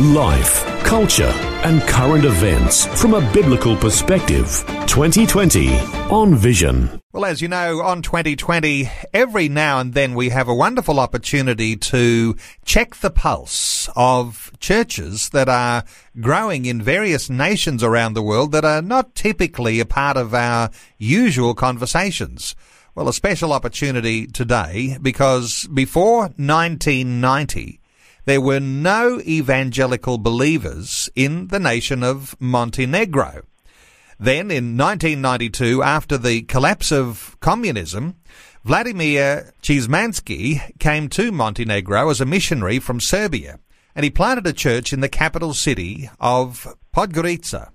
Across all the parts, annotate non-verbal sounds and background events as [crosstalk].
Life, culture, and current events from a biblical perspective. 2020 on Vision. Well, as you know, on 2020, every now and then we have a wonderful opportunity to check the pulse of churches that are growing in various nations around the world that are not typically a part of our usual conversations. Well, a special opportunity today because before 1990, there were no evangelical believers in the nation of Montenegro. Then in 1992, after the collapse of communism, Vladimir Chizmansky came to Montenegro as a missionary from Serbia, and he planted a church in the capital city of Podgorica.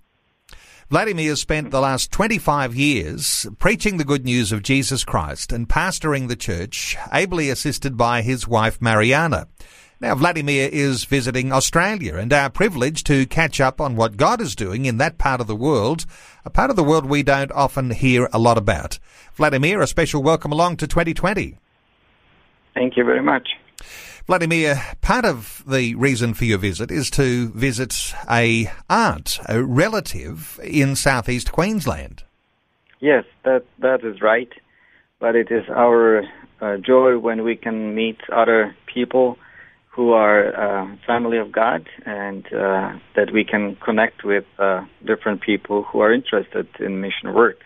Vladimir spent the last 25 years preaching the good news of Jesus Christ and pastoring the church, ably assisted by his wife Mariana. Now, Vladimir is visiting Australia and our privilege to catch up on what God is doing in that part of the world, a part of the world we don't often hear a lot about. Vladimir, a special welcome along to 2020. Thank you very much. Vladimir, part of the reason for your visit is to visit a aunt, a relative in southeast Queensland. Yes, that that is right. But it is our uh, joy when we can meet other people who are uh, family of God, and uh, that we can connect with uh, different people who are interested in mission work.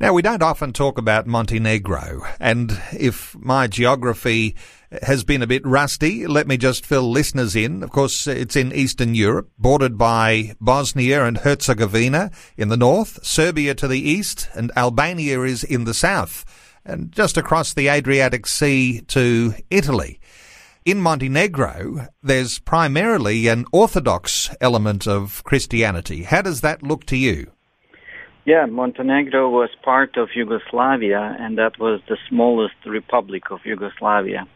Now, we don't often talk about Montenegro, and if my geography has been a bit rusty, let me just fill listeners in. Of course, it's in Eastern Europe, bordered by Bosnia and Herzegovina in the north, Serbia to the east, and Albania is in the south, and just across the Adriatic Sea to Italy in Montenegro, there's primarily an Orthodox element of Christianity. How does that look to you? Yeah, Montenegro was part of Yugoslavia, and that was the smallest republic of Yugoslavia.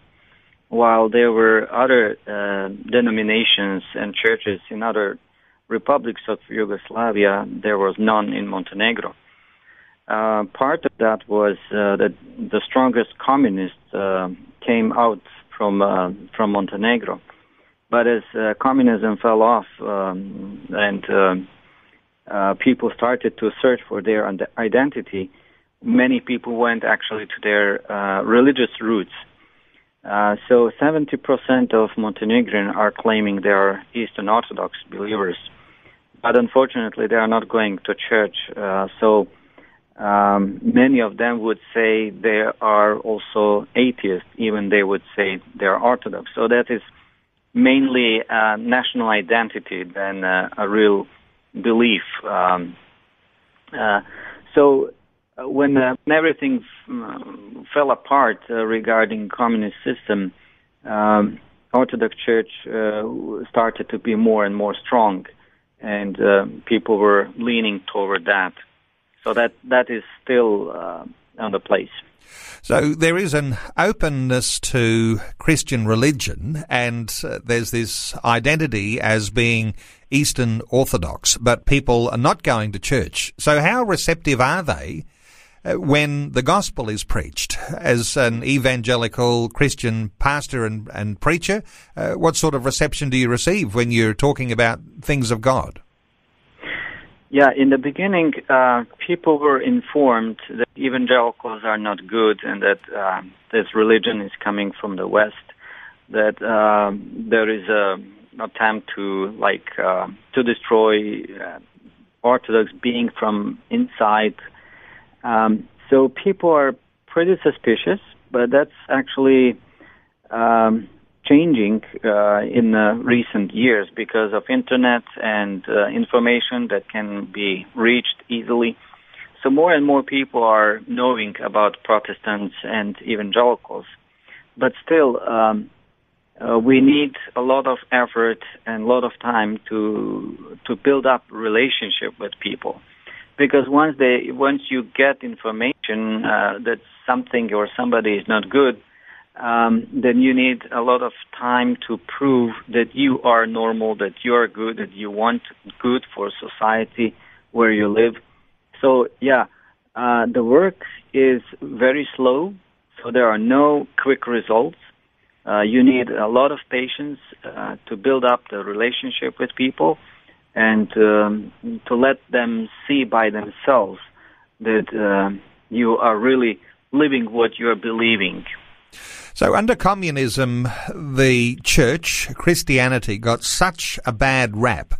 While there were other uh, denominations and churches in other republics of Yugoslavia, there was none in Montenegro. Uh, part of that was uh, that the strongest communists uh, came out from uh, from Montenegro. But as uh, communism fell off um, and uh, uh, people started to search for their identity, many people went actually to their uh, religious roots. Uh, so 70% of Montenegrin are claiming they are Eastern Orthodox believers, but unfortunately they are not going to church. So um, many of them would say they are also atheists, even they would say they're Orthodox. So that is mainly a national identity than a real belief. Um, uh, so uh, when, uh, everything f- uh, fell apart uh, regarding communist system, um, Orthodox Church started to be more and more strong, and people were leaning toward that. So that that is still uh, on the place. So there is an openness to Christian religion, and uh, there's this identity as being Eastern Orthodox, but people are not going to church. So how receptive are they uh, when the gospel is preached? As an evangelical Christian pastor and, and preacher, uh, what sort of reception do you receive when you're talking about things of God? Yeah, in the beginning, uh, people were informed that evangelicals are not good and that uh, this religion is coming from the West. That uh, there is a attempt to like uh, to destroy uh, Orthodox being from inside. Um, so people are pretty suspicious, but that's actually um, changing uh, in recent years because of internet and uh, information that can be reached easily. So more and more people are knowing about Protestants and evangelicals, but still um, uh, we need a lot of effort and a lot of time to to build up relationship with people. because once they once you get information uh, that something or somebody is not good, um, then you need a lot of time to prove that you are normal, that you are good, that you want good for society where you live. So yeah, uh, the work is very slow, so there are no quick results. Uh, you need a lot of patience uh, to build up the relationship with people and um, to let them see by themselves that uh, you are really living what you are believing. So, under communism, the church, Christianity, got such a bad rap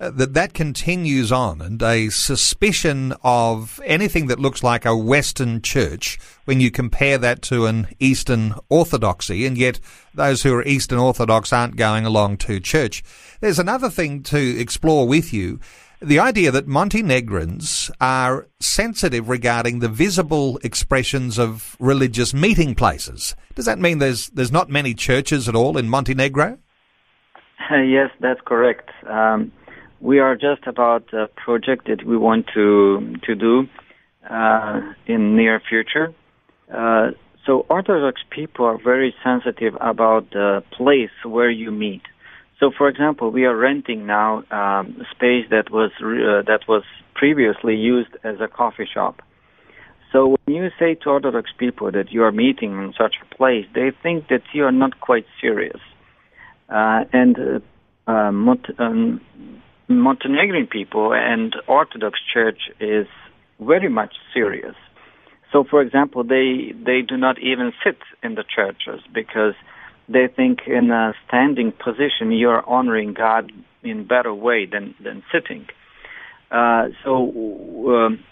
uh, that that continues on and a suspicion of anything that looks like a Western church when you compare that to an Eastern Orthodoxy, and yet those who are Eastern Orthodox aren't going along to church. There's another thing to explore with you the idea that Montenegrins are sensitive regarding the visible expressions of religious meeting places. Does that mean there's there's not many churches at all in Montenegro? [laughs] Yes, that's correct. Um, we are just about a project that we want to to do uh, in near future. Uh, so Orthodox people are very sensitive about the place where you meet. So, for example, we are renting now um, space that was uh, that was previously used as a coffee shop. So, when you say to Orthodox people that you are meeting in such a place, they think that you are not quite serious. Uh, and uh, uh, Mont- um, Montenegrin people and Orthodox Church is very much serious. So, for example, they they do not even sit in the churches because they think in a standing position you're honoring God in better way than than sitting. Uh, so, um,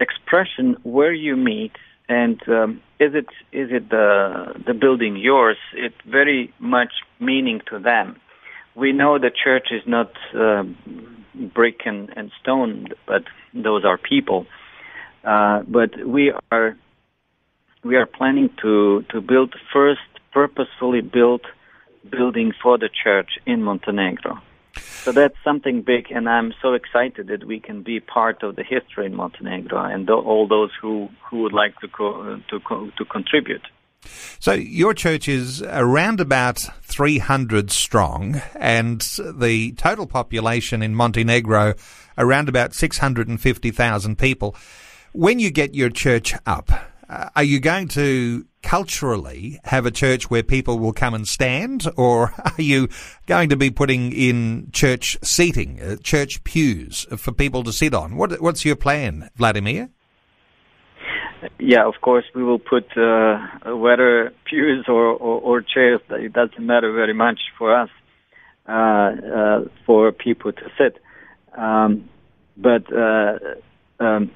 expression where you meet and um, is it is it the the building yours? It very much meaning to them. We know the church is not uh, brick and, and stone, but those are people. Uh, but we are we are planning to to build first purposefully built building for the church in Montenegro. So that's something big, and I'm so excited that we can be part of the history in Montenegro and all those who, who would like to co- to co- to contribute. So your church is around about 300 strong, and the total population in Montenegro around about 650,000 people. When you get your church up, are you going to culturally have a church where people will come and stand, or [laughs] are you going to be putting in church seating, uh, church pews for people to sit on? What, what's your plan, Vladimir? Yeah, of course we will put uh, whether [laughs] pews or, or, or, chairs. It doesn't matter very much for us uh, uh for people to sit. Um, but uh, um,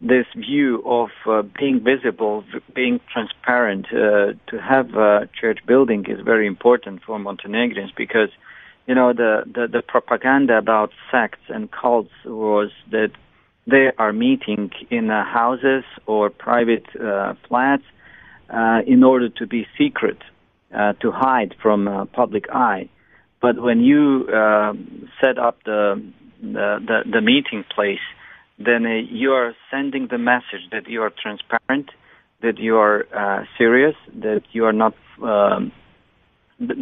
this view of uh, being visible, being transparent, uh, to have a church building is very important for Montenegrins because, you know, the, the, the propaganda about sects and cults was that they are meeting in uh, houses or private uh, flats uh, in order to be secret, uh, to hide from public eye. But when you set up the, the, the, the meeting place, then uh, you are sending the message that you are transparent, that you are uh, serious, that you are not um,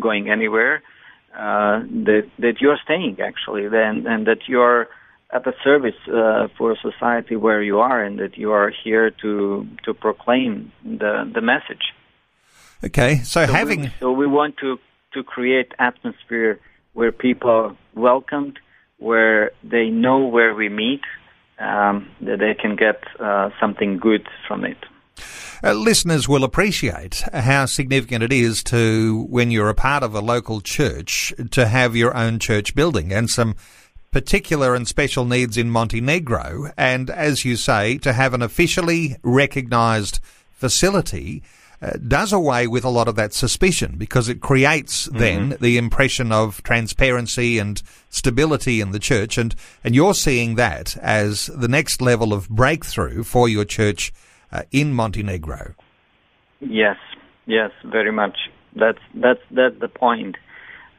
going anywhere, uh, that that you are staying actually, then and that you are at the service uh, for society where you are, and that you are here to to proclaim the the message. Okay, so, so having we, so we want to to create atmosphere where people are welcomed, where they know where we meet, um, that they can get uh, something good from it. Uh, listeners will appreciate how significant it is to, when you're a part of a local church, to have your own church building and some particular and special needs in Montenegro. And as you say, to have an officially recognised facility uh, does away with a lot of that suspicion because it creates mm-hmm. then the impression of transparency and stability in the church. And, and you're seeing that as the next level of breakthrough for your church uh, in Montenegro. Yes, yes, very much. That's, that's, that's the point.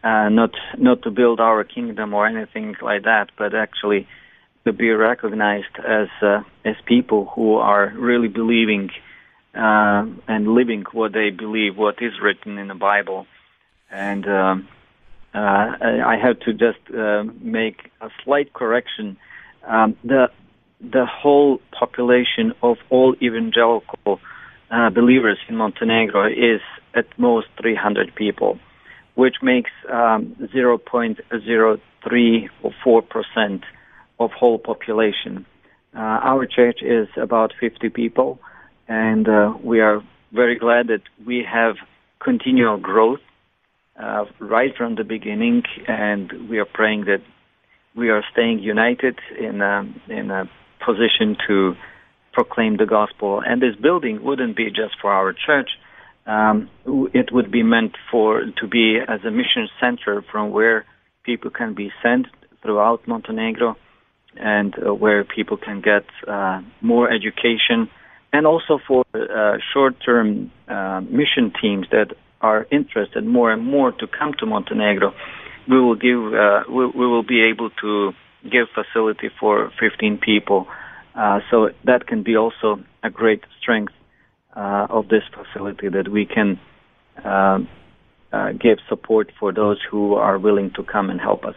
Uh, not, not to build our kingdom or anything like that, but actually to be recognized as uh, as people who are really believing uh, and living what they believe, what is written in the Bible. And um, uh, I have to just uh, make a slight correction. Um, the the whole population of all evangelical uh, believers in Montenegro is at most 300 people, which makes um, 0.03 or 4 percent of whole population. Uh, our church is about 50 people, and uh, we are very glad that we have continual growth uh, right from the beginning, and we are praying that we are staying united in a, in a position to proclaim the gospel. And this building wouldn't be just for our church. Um, it would be meant for to be as a mission center from where people can be sent throughout Montenegro and uh, where people can get uh, more education and also for uh, short-term uh, mission teams that are interested more and more to come to Montenegro. We will give uh, we, we, will be able to give facility for 15 people, uh, so that can be also a great strength of this facility that we can. Um, give support for those who are willing to come and help us.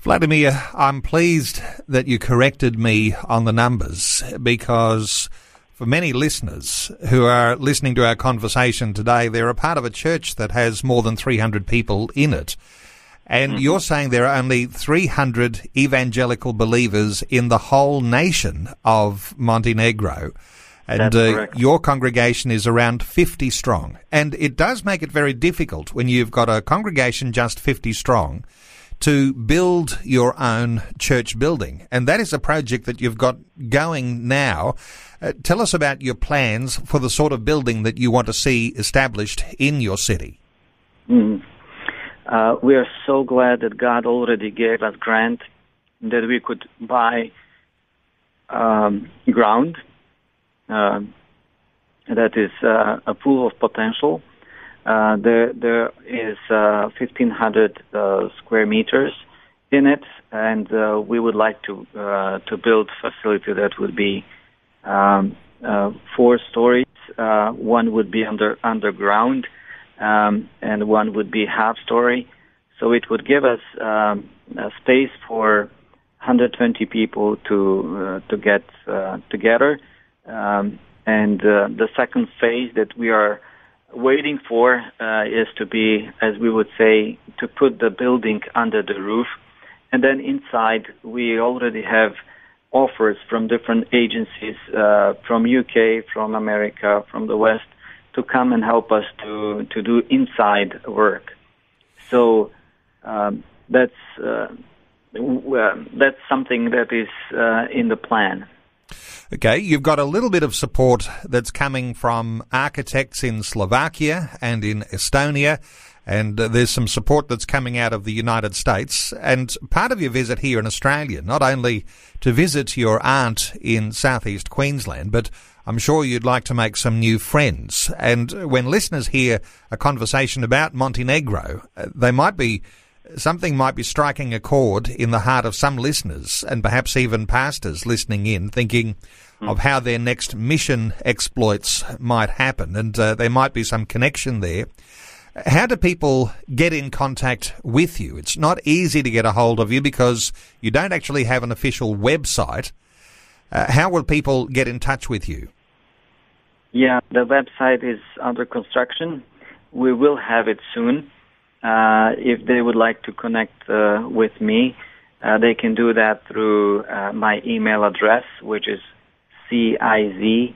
Vladimir, I'm pleased that you corrected me on the numbers because for many listeners who are listening to our conversation today, they're a part of a church that has more than 300 people in it. And mm-hmm. you're saying there are only 300 evangelical believers in the whole nation of Montenegro. And uh, your congregation is around 50 strong. And it does make it very difficult when you've got a congregation just 50 strong to build your own church building. And that is a project that you've got going now. Uh, tell us about your plans for the sort of building that you want to see established in your city. Mm. Uh, we are so glad that God already gave us grant that we could buy um, ground uh, that is uh, pool of potential uh, there there is uh, 1,500 uh, square meters in it, and we would like to to build a facility that would be um, uh, four stories. Uh, one would be under underground, um, and one would be half story. So it would give us um, a space for 120 people to uh, to get uh, together. Um, and uh, the second phase that we are waiting for uh, is to be, as we would say, to put the building under the roof. And then inside, we already have offers from different agencies uh, from UK, from America, from the West to come and help us to, to do inside work. So um, that's, uh, that's something that is uh, in the plan. Okay, you've got a little bit of support that's coming from architects in Slovakia and in Estonia, and uh, there's some support that's coming out of the United States. And part of your visit here in Australia, not only to visit your aunt in southeast Queensland, but I'm sure you'd like to make some new friends. And when listeners hear a conversation about Montenegro, uh, they might be something might be striking a chord in the heart of some listeners and perhaps even pastors listening in, thinking mm. of how their next mission exploits might happen, and uh, there might be some connection there. How do people get in contact with you? It's not easy to get a hold of you because you don't actually have an official website. Uh, how will people get in touch with you? Yeah, the website is under construction. We will have it soon. Uh, if they would like to connect uh, with me, uh, they can do that through uh, my email address, which is cizvim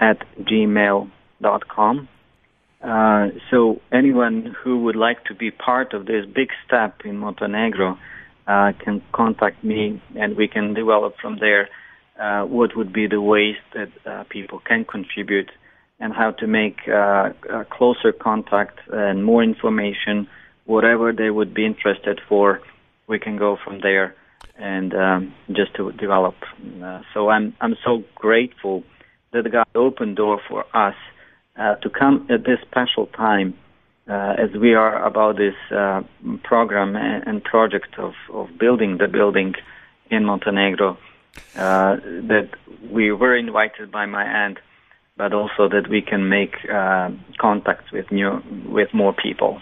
at gmail.com. Uh, so anyone who would like to be part of this big step in Montenegro uh, can contact me, and we can develop from there uh, what would be the ways that people can contribute and how to make uh, closer contact and more information, whatever they would be interested for, we can go from there and um, just to develop. Uh, so I'm I'm so grateful that God opened door for us uh, to come at this special time uh, as we are about this uh, program and, project of, of building the building in Montenegro, uh, that we were invited by my aunt, but also that we can make uh, contacts with new with more people.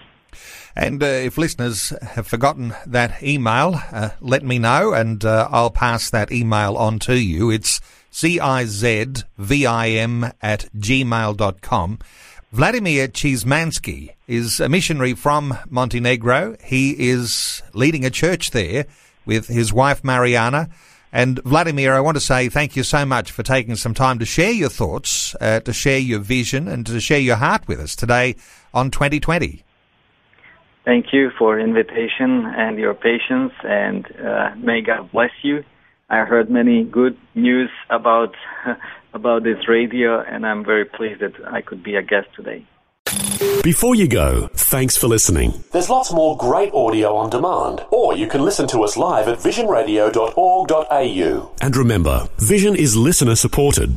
And uh, if listeners have forgotten that email, uh, let me know, and I'll pass that email on to you. It's cizvim at gmail.com. Vladimir Chizmansky is a missionary from Montenegro. He is leading a church there with his wife Mariana. And Vladimir, I want to say thank you so much for taking some time to share your thoughts, uh, to share your vision, and to share your heart with us today on 2020. Thank you for invitation and your patience, and uh, may God bless you. I heard many good news about [laughs] about this radio, and I'm very pleased that I could be a guest today. Before you go, thanks for listening. There's lots more great audio on demand, or you can listen to us live at visionradio.org.au. And remember, Vision is listener supported.